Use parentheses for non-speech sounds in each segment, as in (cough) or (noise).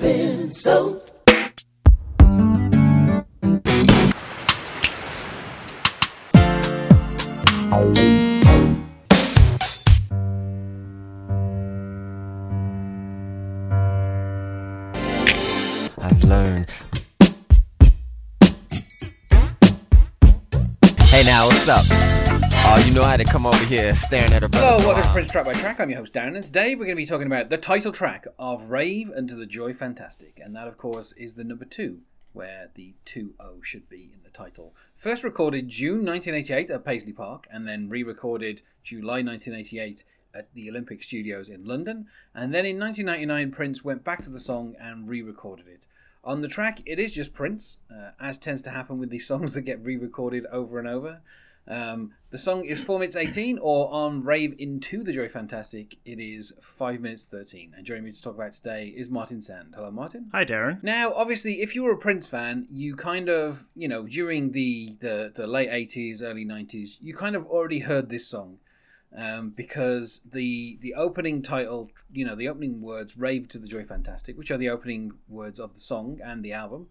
episode. I've learned. Hey now, what's up? Know how to come over here staring at a brother. Hello, welcome to. Prince Track by Track. I'm your host Darren, and today we're going to be talking about the title track of Rave Unto the Joy Fantastic, and that, of course, is the number two, where the 2 0 should be in the title. First recorded June 1988 at Paisley Park, and then re recorded July 1988 at the Olympic Studios in London, and then in 1999, Prince went back to the song and re recorded it. On the track, it is just Prince, uh, as tends to happen with these (laughs) songs that get re recorded over and over. Um, the song is 4 minutes 18, or on Rave Into the Joy Fantastic, it is 5 minutes 13. And joining me to talk about today is Martin Sand. Hello, Martin. Hi, Darren. Now, obviously, if you were a Prince fan, you kind of, you know, during the, the, the late 80s, early 90s, you kind of already heard this song. Um, because the the opening title, you know, the opening words "Rave to the Joy Fantastic," which are the opening words of the song and the album,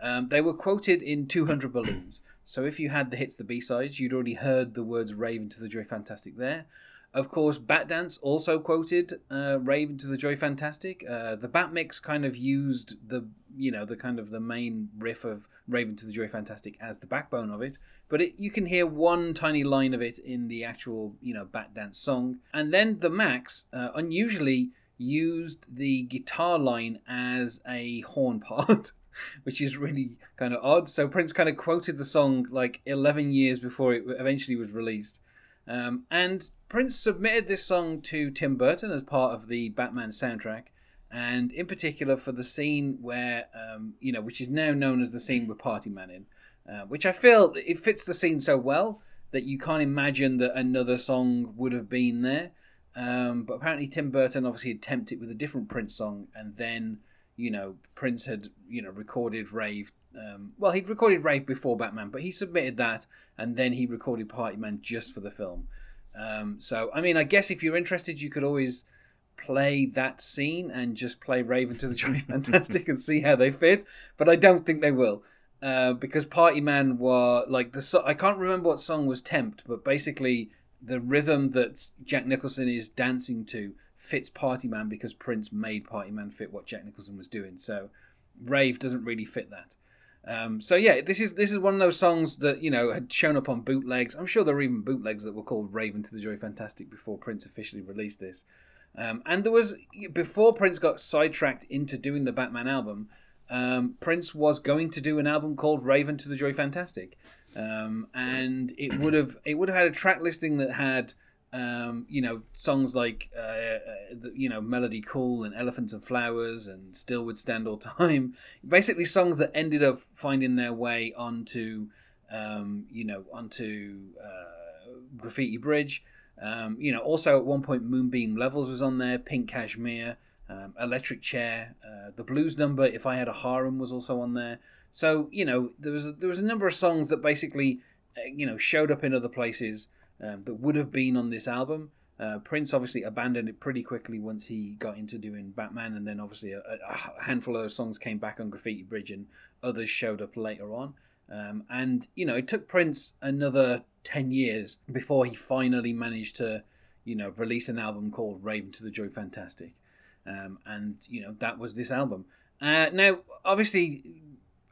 um, they were quoted in 200 balloons. So if you had the hits, the B sides, you'd already heard the words Rave Unto the Joy Fantastic" there. Of course, Bat Dance also quoted uh, "Rave to the Joy Fantastic." Uh, the Bat Mix kind of used the you know the kind of the main riff of "Rave Unto the Joy Fantastic" as the backbone of it, but it, you can hear one tiny line of it in the actual you know Bat Dance song, and then the Max uh, unusually used the guitar line as a horn (laughs) part. (laughs) Which is really kind of odd. So Prince kind of quoted the song like 11 years before it eventually was released. Um, and Prince submitted this song to Tim Burton as part of the Batman soundtrack, and in particular for the scene where, um, you know, which is now known as the scene with Party Man in, uh, which I feel it fits the scene so well that you can't imagine that another song would have been there. Um, but apparently, Tim Burton obviously attempted it with a different Prince song, and then, you know, Prince had, you know, recorded Rave um, well, he'd recorded Rave before Batman, but he submitted that, and then he recorded Party Man just for the film. Um, so, I mean, I guess if you're interested, you could always play that scene and just play Rave Unto the (laughs) Joy Fantastic and see how they fit. But I don't think they will, uh, because Party Man were like the so- I can't remember what song was Tempt, but basically the rhythm that Jack Nicholson is dancing to fits Party Man because Prince made Party Man fit what Jack Nicholson was doing. So Rave doesn't really fit that. Um, so yeah, this is this is one of those songs that you know had shown up on bootlegs. I'm sure there were even bootlegs that were called "Rave Unto the Joy Fantastic" before Prince officially released this. Um, and there was before Prince got sidetracked into doing the Batman album. Um, Prince was going to do an album called "Rave Unto the Joy Fantastic," um, and it would have it would have had a track listing that had um, you know, songs like, uh, uh, you know, Melody Cool and Elephants and Flowers and Still Would Stand All (laughs) Time. Basically, songs that ended up finding their way onto, um, you know, onto uh, Graffiti Bridge. Um, you know, also at one point, Moonbeam Levels was on there, Pink Cashmere, um, Electric Chair, uh, the Blues number, If I Had a Harem was also on there. So, you know, there was a, there was a number of songs that basically, uh, you know, showed up in other places um, that would have been on this album. Uh, Prince obviously abandoned it pretty quickly once he got into doing Batman, and then obviously a, a handful of those songs came back on Graffiti Bridge, and others showed up later on. Um, and you know, it took Prince another ten years before he finally managed to, you know, release an album called Rave Unto the Joy Fantastic, um, and you know that was this album. Uh, now, obviously,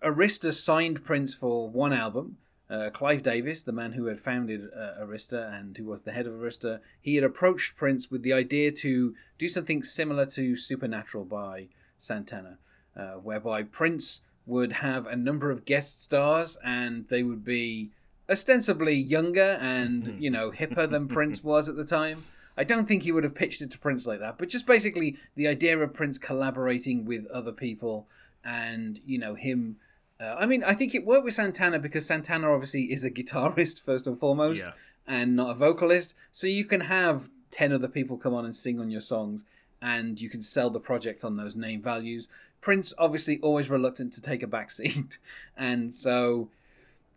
Arista signed Prince for one album. Uh, Clive Davis, the man who had founded uh, Arista and who was the head of Arista, he had approached Prince with the idea to do something similar to Supernatural by Santana, uh, whereby Prince would have a number of guest stars and they would be ostensibly younger and, (laughs) you know, hipper than Prince was at the time. I don't think he would have pitched it to Prince like that, but just basically the idea of Prince collaborating with other people and, you know, him. Uh, I mean, I think it worked with Santana because Santana obviously is a (laughs) guitarist first and foremost, Yeah. and not a vocalist. So you can have ten other people come on and sing on your songs, and you can sell the project on those name values. Prince obviously always reluctant to take a back seat, (laughs) and so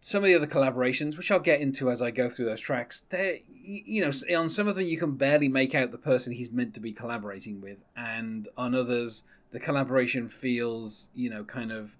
some of the other collaborations, which I'll get into as I go through those tracks, they you know on some of them you can barely make out the person he's meant to be collaborating with, and on others the collaboration feels you know kind of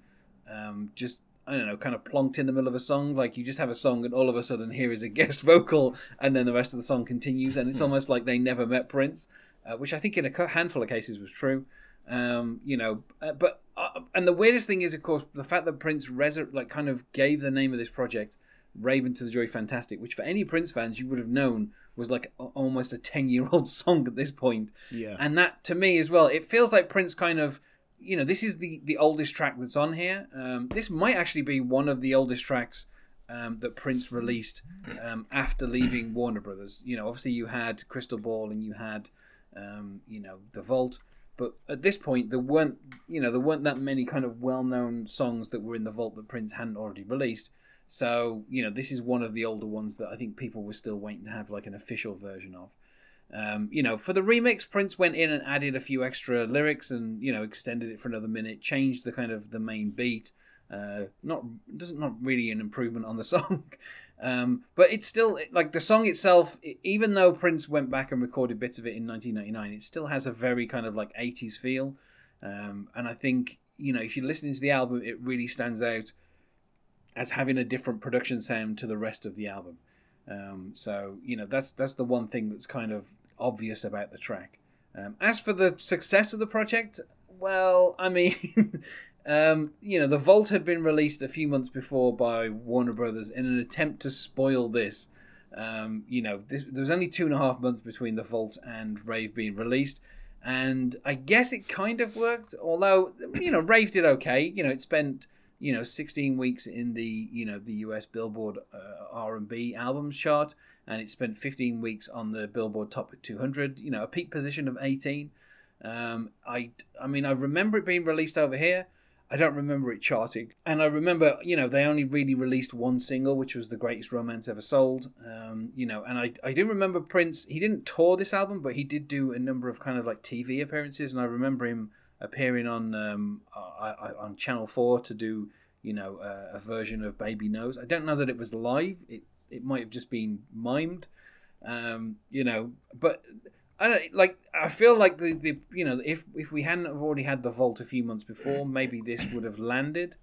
um, just I don't know, kind of plonked in the middle of a song. Like you just have a song, and all of a sudden here is a (laughs) guest vocal, and then the rest of the song continues, and it's hmm. almost like they never met Prince, uh, which I think in a handful of cases was true. Um, you know, uh, but uh, and the weirdest thing is, of course, the fact that Prince resur- like kind of gave the name of this project "Rave Unto the Joy Fantastic," which for any Prince fans you would have known was like a- almost a ten year old (laughs) song at this point. Yeah, and that to me as well, it feels like Prince kind of you know, this is the the oldest track that's on here. Um, this might actually be one of the oldest tracks um, that Prince released um, after leaving Warner Brothers. You know, obviously you had Crystal Ball and you had, um, you know, The Vault, but at this point there weren't, you know, there weren't that many kind of well known songs that were in the Vault that Prince hadn't already released. So you know, this is one of the older ones that I think people were still waiting to have like an official version of. Um, you know, for the remix, Prince went in and added a few extra lyrics and you know extended it for another minute, changed the kind of the main beat. Uh, not doesn't not really an improvement on the (laughs) song, um, but it's still like the song itself. Even though Prince went back and recorded bits of it in 1999, it still has a very kind of like 80s feel. Um, and I think you know if you're listening to the album, it really stands out as having a different production sound to the rest of the album. Um, so you know that's that's the one thing that's kind of obvious about the track. Um, as for the success of the project, well, I mean, (laughs) um, you know, the Vault had been released a few months before by Warner Brothers in an attempt to spoil this. Um, you know, this, there was only two and a half months between the Vault and Rave being released, and I guess it kind of worked. Although, you know, Rave did okay. You know, it spent you know 16 weeks in the you know the US Billboard uh, R&B albums chart and it spent 15 weeks on the Billboard Top 200 you know a peak position of 18 um, I I mean I remember it being released over here. I don't remember it charting. And I remember you know they only really released one single which was the greatest romance ever sold. Um, you know and I, I do remember Prince he didn't tour this album but he did do a number of kind of like TV appearances and I remember him appearing on um, on Channel Four to do you know uh, a version of Baby Knows. I don't know that it was live. It it might have just been mimed, um, you know. But I don't like. I feel like the, the you know if if we hadn't have already had the vault a few months before, maybe this would have landed.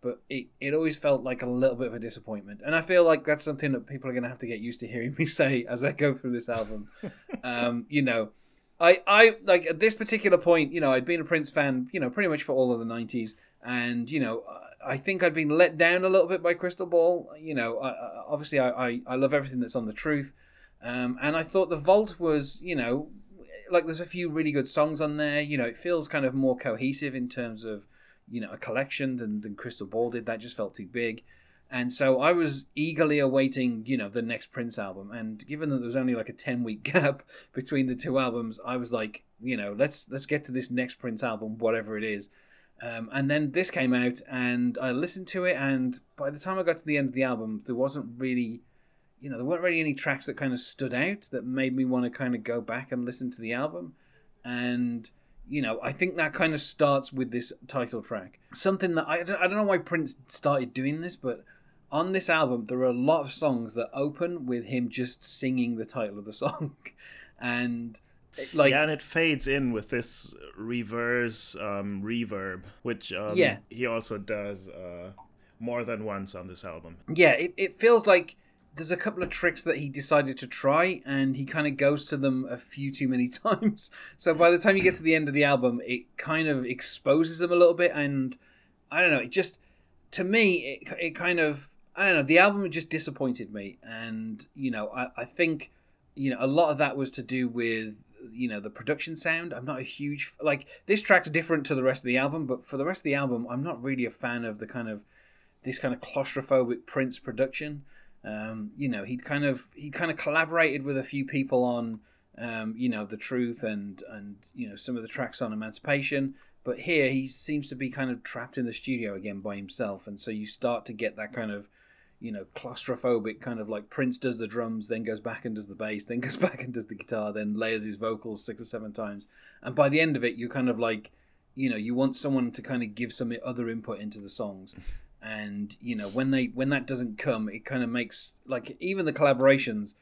But it, it always felt like a little bit of a disappointment, and I feel like that's something that people are going to have to get used to hearing (laughs) me say as I go through this album. (laughs) um, you know, I, I like at this particular point, you know, I'd been a Prince fan, you know, pretty much for all of the '90s, and you know, I think I'd been let down a little bit by Crystal Ball. You know, I, I, obviously, I, I, I love everything that's on the truth, um, and I thought the Vault was, you know, like there's a few really good songs on there. You know, it feels kind of more cohesive in terms of, you know, a collection than than Crystal Ball did. That just felt too big. And so I was eagerly awaiting, you know, the next Prince album. And given that there was only like a ten week (laughs) gap between the two albums, I was like, you know, let's let's get to this next Prince album, whatever it is. Um, and then this came out, and I listened to it, and by the time I got to the end of the album, there wasn't really, you know, there weren't really any tracks that kind of stood out that made me want to kind of go back and listen to the album. And you know, I think that kind of starts with this title track. Something that I, I don't know why Prince started doing this, but on this album, there are a lot of songs that open with him just singing the title of the (laughs) song. and like yeah, and it fades in with this reverse um, reverb, which um, yeah. he also does uh, more than once on this album. Yeah, it, it feels like there's a couple of tricks that he decided to try, and he kind of goes to them a few too many (laughs) times. So by the time you get to the end of the album, it kind of exposes them a little bit, and I don't know, it just to me, it, it kind of I don't know. The album just disappointed me, and you know, I, I think you know a lot of that was to do with you know the production sound. I'm not a huge like this track's different to the rest of the album, but for the rest of the album, I'm not really a fan of the kind of this kind of claustrophobic Prince production. Um, you know, he'd kind of he kind of collaborated with a few people on um, you know the truth and and you know some of the tracks on Emancipation, but here he seems to be kind of trapped in the studio again by himself, and so you start to get that kind of you know, claustrophobic kind of like Prince does the drums, then goes back and does the bass, then goes (laughs) back and does the guitar, then layers his vocals six or seven times. And by the end of it, you're kind of like, you know, you want someone to kind of give some other input into the songs. And, you know, when they when that doesn't come, it kind of makes like even the collaborations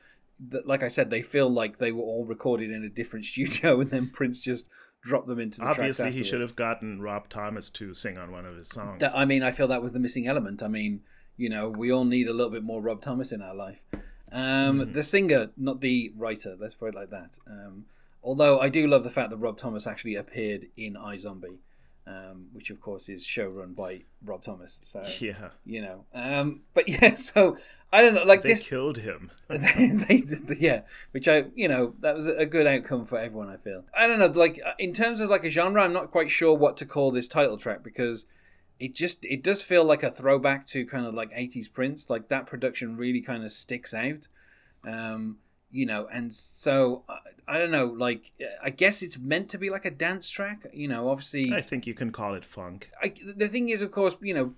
that like I said, they feel like they were all recorded in a different (laughs) studio and then Prince just drop them into the Obviously, he should have gotten Rob Thomas to sing on one of his songs. That, I mean, I feel that was the missing element. I mean, you know, we all need a little bit more Rob Thomas in our life. Um, The singer, not the writer. Let's put it like that. Um, although I do love the fact that Rob Thomas actually appeared in iZombie, um, which of course is showrun by Rob Thomas. So yeah, you know, um, but (laughs) yeah. So I don't know. Like they this, killed him. (laughs) they, they yeah, which I, you know, that was a good outcome for everyone. I feel. I don't know, like uh, in terms of like a genre, I'm not quite sure what to call this title track because it just it does feel like a throwback to kind of like 80s Prince. Like that production really kind of sticks out, um, you know, and so I, I don't know, like I guess it's meant to be like a dance track, you know. Obviously, I think you can call it funk. I, the thing is, of course, you know,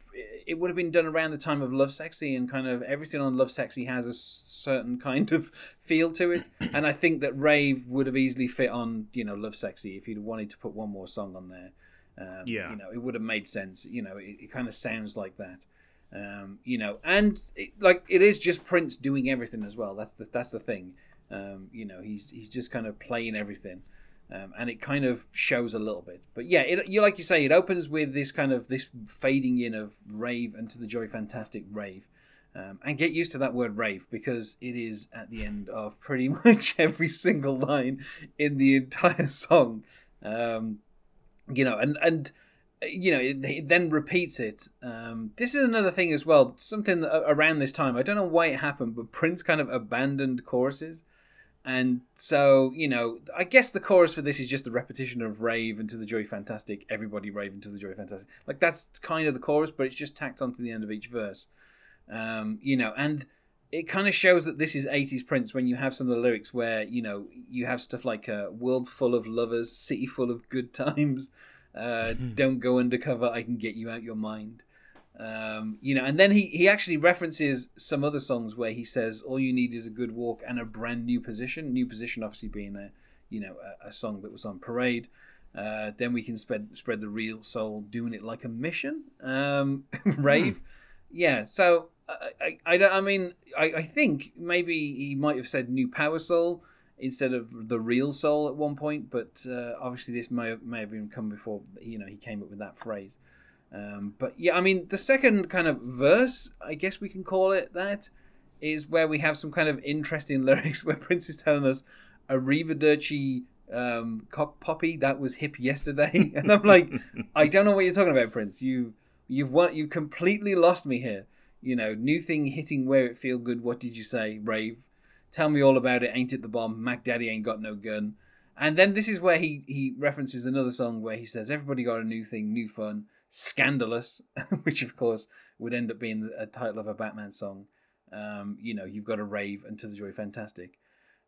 it would have been done around the time of Love Sexy, and kind of everything on Love Sexy has a certain kind of feel to it. And I think that Rave would have easily fit on, you know, Love Sexy if he'd wanted to put one more song on there. Um, Yeah. You know, it would have made sense. You know, it, it kind of sounds like that. Um, you know, and it, like it is just Prince doing everything as well. That's the that's the thing. Um, you know, he's he's just kind of playing everything, um, and it kind of shows a little bit. But yeah, it, you like you say, it opens with this kind of this fading in of rave into the joy fantastic rave. Um, and get used to that word rave because it is at the end of pretty (laughs) much every single line in the entire song. You know, and and you know, it then repeats it. Um, this is another thing as well. Something that, around this time, I don't know why it happened, but Prince kind of abandoned choruses. And so, you know, I guess the chorus for this is just a repetition of Rave into the Joy Fantastic, everybody rave into the Joy Fantastic. Like that's kind of the chorus, but it's just tacked onto the end of each verse. Um, you know, and it kind of shows that this is 80s Prince when you have some of the lyrics where, you know, you have stuff like a world full of lovers, city full of good times, uh, don't go undercover, I can get you out your mind. Um, you know, and then he, he actually references some other songs where he says, "All you need is a good walk and a brand new position." New position, obviously being a you know a, a song that was on parade. Uh, then we can spread spread the real soul, doing it like a mission. Um, (laughs) rave, yeah. So I, I, I. I mean, I, I think maybe he might have said new power soul instead of the real soul at one point, but uh, obviously this may may have been come before you know he came up with that phrase. Um, but yeah, I mean, the second kind of verse, I guess we can call it that, is where we have some kind of interesting (laughs) lyrics where Prince is telling us a Riverdurci um, cock poppy that was hip yesterday, (laughs) and I'm like, I don't know what you're talking about, Prince. You you've won, you completely lost me here. You know, new thing hitting where it feel good. What did you say, rave? Tell me all about it. Ain't it the bomb? Mac Daddy ain't got no gun. And then this is where he he references another song where he says, "Everybody got a new thing, new fun." Scandalous, (laughs) which of course would end up being a title of a Batman song. Um, you know, you've got to rave until the joy fantastic.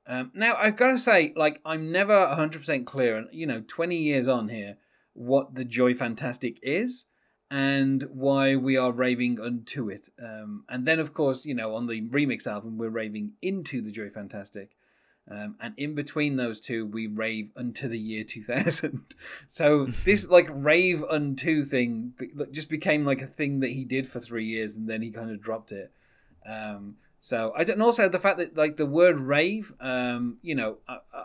Um, now I've got to say, like, I'm never 100% clear, and you know, 20 years on here, what the joy fantastic is and why we are raving unto it. Um, and then, of course, you know, on the remix album, we're raving into the joy fantastic. Um, and in between those two, we rave unto the year 2000. (laughs) so (laughs) this like rave unto thing just became like a thing that he did for three years, and then he kind of dropped it. Um, so I don't. And also the fact that like the word rave, um, you know, I, I,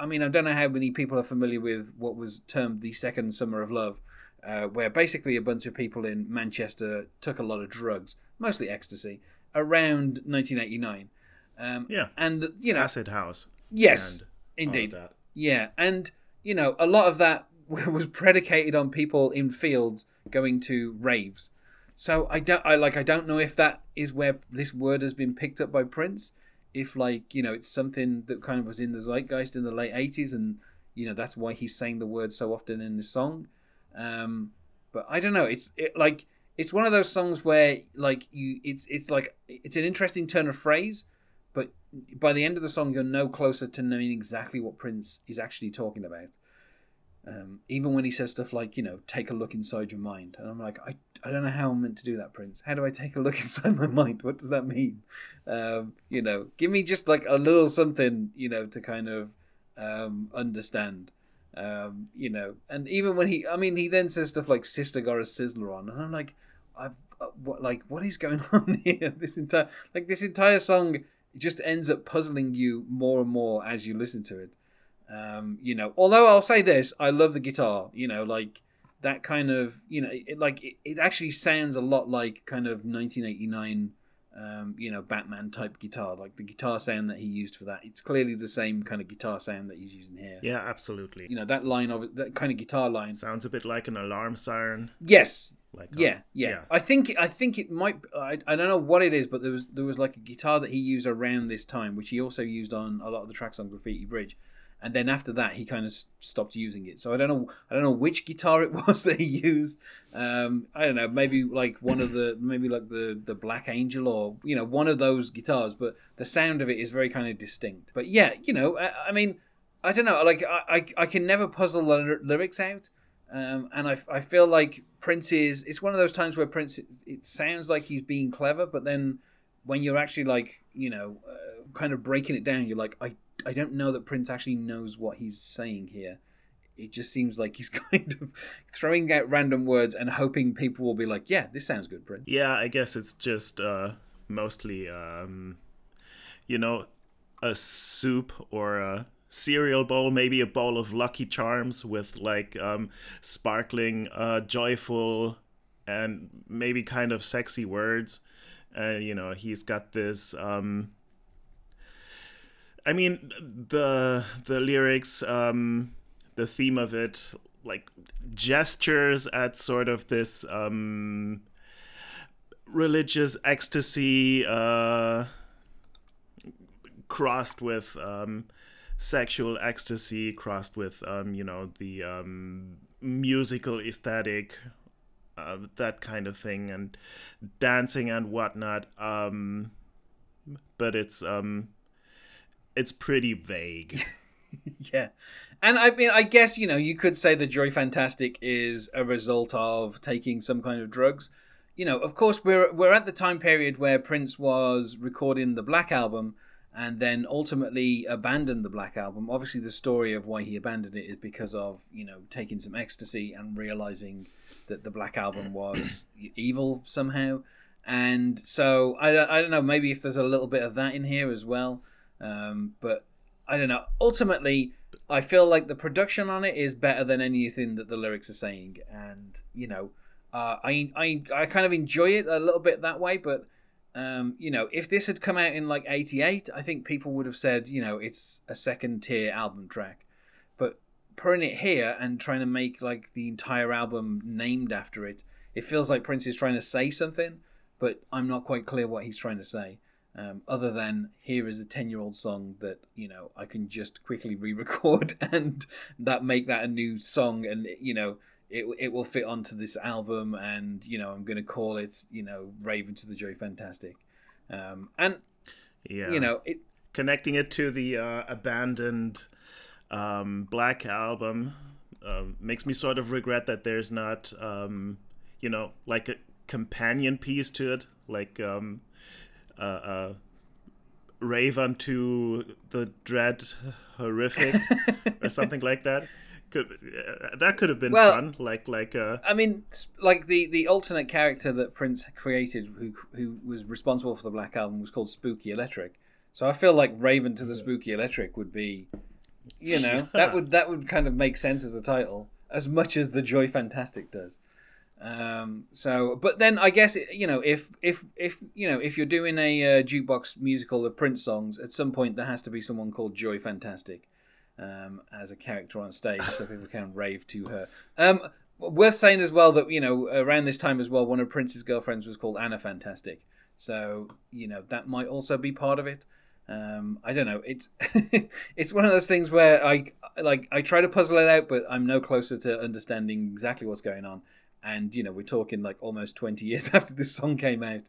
I mean, I don't know how many people are familiar with what was termed the second summer of love, uh, where basically a bunch of people in Manchester took a lot of drugs, mostly ecstasy, around 1989. Um, Yeah. and you know, Acid House. Yes, and all of indeed. Yeah, and you know, a lot of that (laughs) was predicated on people in fields going to raves. So I don't, I like, I don't know if that is where this word has been picked up by Prince. If like, you know, it's something that kind of was in the zeitgeist in the late '80s, and you know that's why he's saying the word so often in the song. Um, but I don't know. It's it, like it's one of those songs where like you, it's it's like it's an interesting turn of phrase, but by the end of the song, you're no closer to knowing exactly what Prince is actually talking about. Um, even when he says stuff like, you know, take a look inside your mind. And I'm like, I, I don't know how I'm meant to do that, Prince. How do I take a look (laughs) inside my mind? What does that mean? Um, you know, give me just like a little something, you know, to kind of um, understand. Um, you know, and even when he, I mean, he then says stuff like "sister got a sizzler on," and I'm like, I've, uh, what, like, what is going (laughs) on here? This entire, like, this entire song just ends up puzzling you more and more as you listen to it. Um, you know, although I'll say this, I love the guitar. You know, like that kind of you know, it, like it, it actually sounds a lot like kind of 1989 um, you know, Batman type guitar, like the guitar sound that he used for that. It's clearly the same kind of guitar sound that he's using here. Yeah, absolutely. You know, that line of it, that kind of guitar line. Sounds a bit like an alarm siren. Yes. Like Yeah, um, yeah. I think I think it might. I, I don't know what it is, but there was there was like a guitar that he used around this time, which he also used on a lot of the tracks on Graffiti Bridge, and then after that he kind of stopped using it. So I don't know. I don't know which guitar it (laughs) was that he used. Um, I don't know. Maybe like one of the maybe like the the Black Angel or you know one of those guitars. But the sound of it is very kind of distinct. But yeah, you know, I, I mean, I don't know. Like I I, I can never puzzle the lyrics out. Um, and I, I feel like Prince is it's one of those times where Prince it sounds like he's being clever, but then when you're actually like you know uh, kind of breaking it down, you're like I I don't know that Prince actually knows what he's saying here. It just seems like he's (laughs) kind of throwing out random words and hoping people will be like, yeah, this sounds good, Prince. Yeah, I guess it's just uh, mostly, um, you know, a soup or a cereal bowl, maybe a bowl of Lucky Charms with like um, sparkling, uh, joyful, and maybe kind of sexy words. And you know, he's got this. Um, I mean, the the lyrics, um, the theme of it, like gestures at sort of this. Um, religious ecstasy uh, crossed with um, sexual ecstasy, crossed with um, you know the um, musical aesthetic, uh, that kind of thing, and dancing and whatnot. Um, but it's um, it's pretty vague. (laughs) yeah. And I mean, I guess, you know, you could say the Joy Fantastic is a result of taking some kind of drugs. You know, of course, we're, we're at the time period where Prince was recording the Black Album and then ultimately abandoned the Black Album. Obviously, the story of why he abandoned it is because of, you know, taking some ecstasy and realizing that the Black Album (clears throat) was evil somehow. And so, I, I don't know, maybe if there's a little bit of that in here as well. Um, but I don't know. Ultimately, I feel like the production on it is better than anything that the lyrics are saying, and you know, uh, I I I kind of enjoy it a little bit that way. But um, you know, if this had come out in like '88, I think people would have said, you know, it's a second tier album track. But putting it here and trying to make like the entire album named after it, it feels like Prince is trying to say something, but I'm not quite clear what he's trying to say. Um, other than here is a 10 year old song that you know i can just quickly re-record (laughs) and that make that a new song and you know it, it will fit onto this album and you know i'm going to call it you know rave unto the joy fantastic. Um, and Yeah, you know it connecting it to the uh, abandoned um, Black album um, makes me sort of regret that there's not, um, you know, like a companion piece to it, like um, uh, uh, Rave Unto the Dread Horrific (laughs) or something like that. Could uh, that could have been Well- fun? Like like uh, I mean, like the the alternate character that Prince created, who who was responsible for the Black Album, was called Spooky Electric. So I feel like Rave Unto the Spooky Electric would be, you know, (laughs) that would that would kind of make sense as a title, as much as the Joy Fantastic does. Um, so, but then I guess you know if if if you know if you're doing a uh, jukebox musical of Prince songs, at some point there has to be someone called Joy Fantastic um, as a character on stage, so people can rave to her. Um, worth saying as well that you know around this time as well, one of Prince's girlfriends was called Anna Fantastic, so you know that might also be part of it. Um, I don't know. It's (laughs) it's one of those things where I like I try to puzzle it out, but I'm no closer to understanding exactly what's going on. And you know, we're talking like almost 20 years (laughs) after this song came out.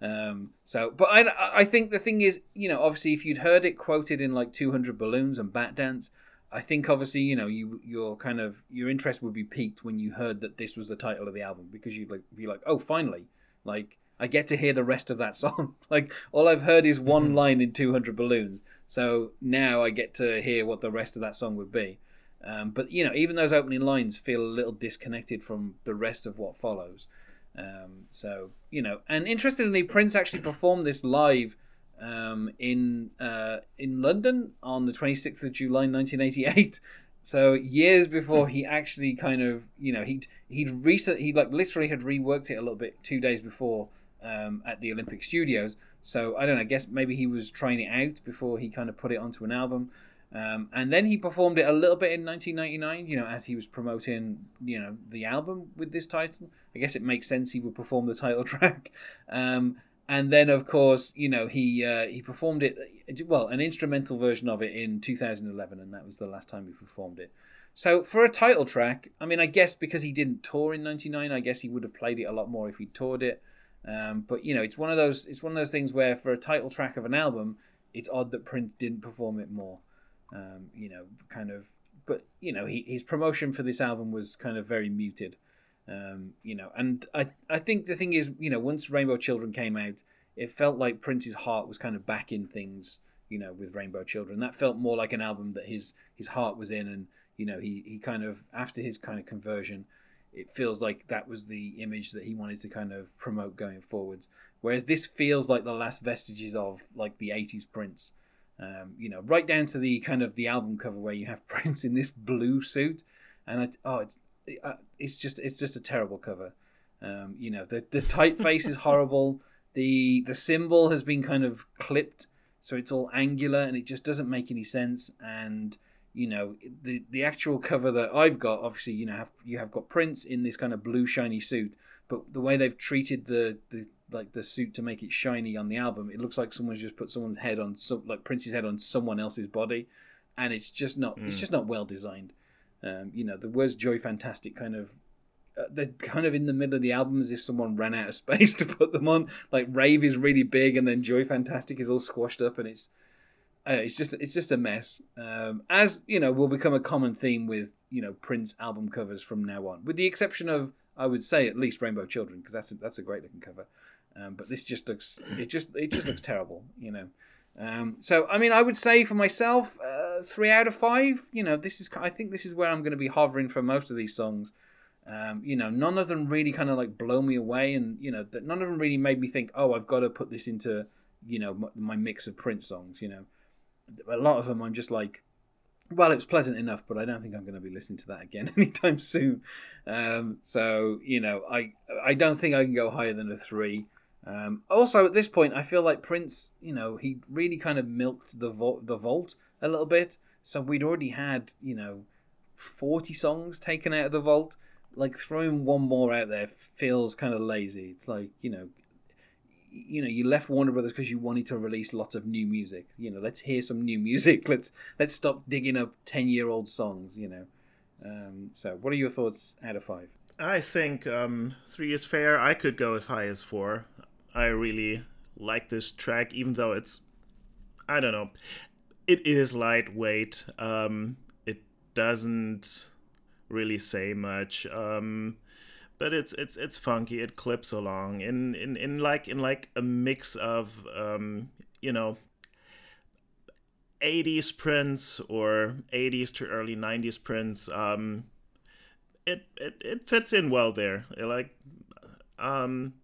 Um, so, but I, I think the thing is, you know, obviously, if you'd heard it quoted in like 200 balloons and bat dance, I think obviously, you know, you your kind of your interest would be piqued when you heard that this was the title of the album because you'd like be like, oh, finally, like I get to hear the rest of that (laughs) song. like all I've heard is one line in 200 balloons, so now I get to hear what the rest of that song would be. Um, but you know, even those opening lines feel a little disconnected from the rest of what follows. Um, so you know, and interestingly, Prince actually performed this live um, in uh, in London on the 26th of July 1988. (laughs) So years before he actually kind of you know he'd he'd recent he like literally had reworked it a little bit two days before um, at the Olympic Studios. So I don't know. I guess maybe he was trying it out before he kind of put it onto an album. Um, and then he performed it a little bit in 1999, you know, as he was promoting, you know, the album with this title. I guess it makes sense he would perform the title (laughs) track. Um, and then, of course, you know, he uh, he performed it, well, an instrumental version of it in 2011, and that was the last time he performed it. So for a title track, I mean, I guess because he didn't tour in '99, I guess he would have played it a lot more if he toured it. Um, but you know, it's one of those it's one of those things where for a title track of an album, it's odd that Prince didn't perform it more. Um, you know, kind of. But you know, he, his promotion for this album was kind of very muted. Um, you know, and I I think the thing is, you know, once Rainbow Children came out, it felt like Prince's heart was kind of back in things. You know, with Rainbow Children, that felt more like an album that his his heart was in, and you know, he he kind of after his kind of conversion, it feels like that was the image that he wanted to kind of promote going forwards. Whereas this feels like the last vestiges of like the '80s Prince. Um, you know, right down to the kind of the album cover where you have (laughs) Prince in this blue suit, and I, oh, it's uh, it's just it's just a terrible cover. Um, you know, the the typeface is horrible. (laughs) The the symbol has been kind of clipped, so it's all angular, and it just doesn't make any sense. And you know, the the actual cover that I've got, obviously, you know, have you have got Prince in this kind of blue shiny suit, but the way they've treated the the like the suit to make it shiny on the album, it looks like someone's just put someone's head on some like Prince's head on someone else's body, and it's just not mm. it's just not well designed. Um, you know, the words "Joy Fantastic" kind of uh, they're kind of in the middle of the album as if someone ran out of (laughs) space to put them on. Like "Rave" is really big, and then "Joy Fantastic" is all squashed up, and it's uh, it's just it's just a mess. Um, as you know, will become a common theme with you know Prince album covers from now on, with the exception of I would say at least Rainbow Children because that's a, that's a great looking cover. Um, but this just looks it just it just looks terrible, you know. Um, so I mean, I would say for myself, uh, three out of five. You know, this is I think this is where I'm going to be hovering for most of these songs. Um, you know, none of them really kind of like blow me away, and you know, that none of them really made me think, oh, I've got to put this into you know my, mix of Prince songs. You know, a lot of them I'm just like, well, it was pleasant enough, but I don't think I'm going to be listening to that again (laughs) anytime soon. Um, so you know, I I don't think I can go higher than a three. Um, also, at this point, I feel like Prince, you know, he really kind of milked the vo- the vault a little bit. So we'd already had, you know, forty songs taken out of the vault. Like throwing one more out there feels kind of lazy. It's like you know, you know, you left Warner Brothers because you wanted to release lots of new music. You know, let's hear some new (laughs) music. Let's let's stop digging up ten year old songs. You know. Um, so, what are your thoughts out of five? I think um, three is fair. I could go as high as four. I really like this track, even though it's, I don't know, it is lightweight. Um, it doesn't really say much. Um, but it's it's it's funky. It clips along in in, in like in like a mix of um, you know 80s Prince or 80s to early 90s Prince. Um, it, it it fits in well there. Like um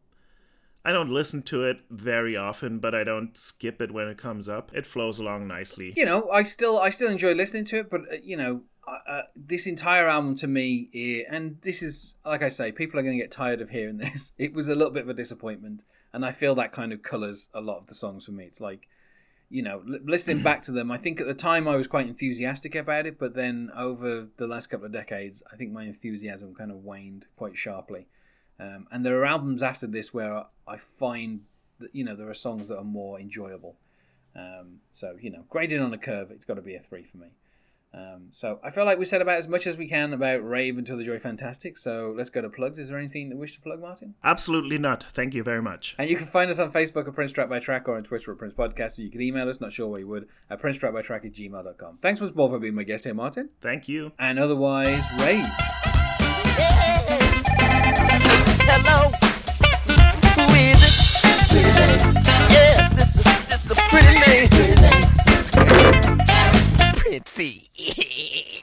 I don't listen to it very often, but I don't skip it when it comes up. It flows along nicely. You know, I still I still enjoy listening to it, but uh, you know, uh, this entire album to me, eh, and this is like I say, people are going to get tired of hearing (laughs) this. It was a little bit of a disappointment, and I feel that kind of colours a lot of the songs for me. It's like, you know, listening back to them, I think at the time I was quite enthusiastic about it, but then over the last couple of decades, I think my enthusiasm kind of waned quite sharply. Um, and there are albums after this where I find that you know there are songs that are more enjoyable. Um, so you know, graded on a curve, it's got to be a three for me. Um, so I feel like we said about as much as we can about Rave until the Joy Fantastic. So let's go to plugs. Is there anything that you wish to plug, Martin? Absolutely not. Thank you very much. And you can find us on Facebook at Prince Track by Track or on Twitter at Prince Podcast. Or you can email us, not sure where you would, at Prince Track by Track at gmail.com. Thanks once more for being my guest here, Martin. Thank you. And otherwise, Rave. pretty. (laughs)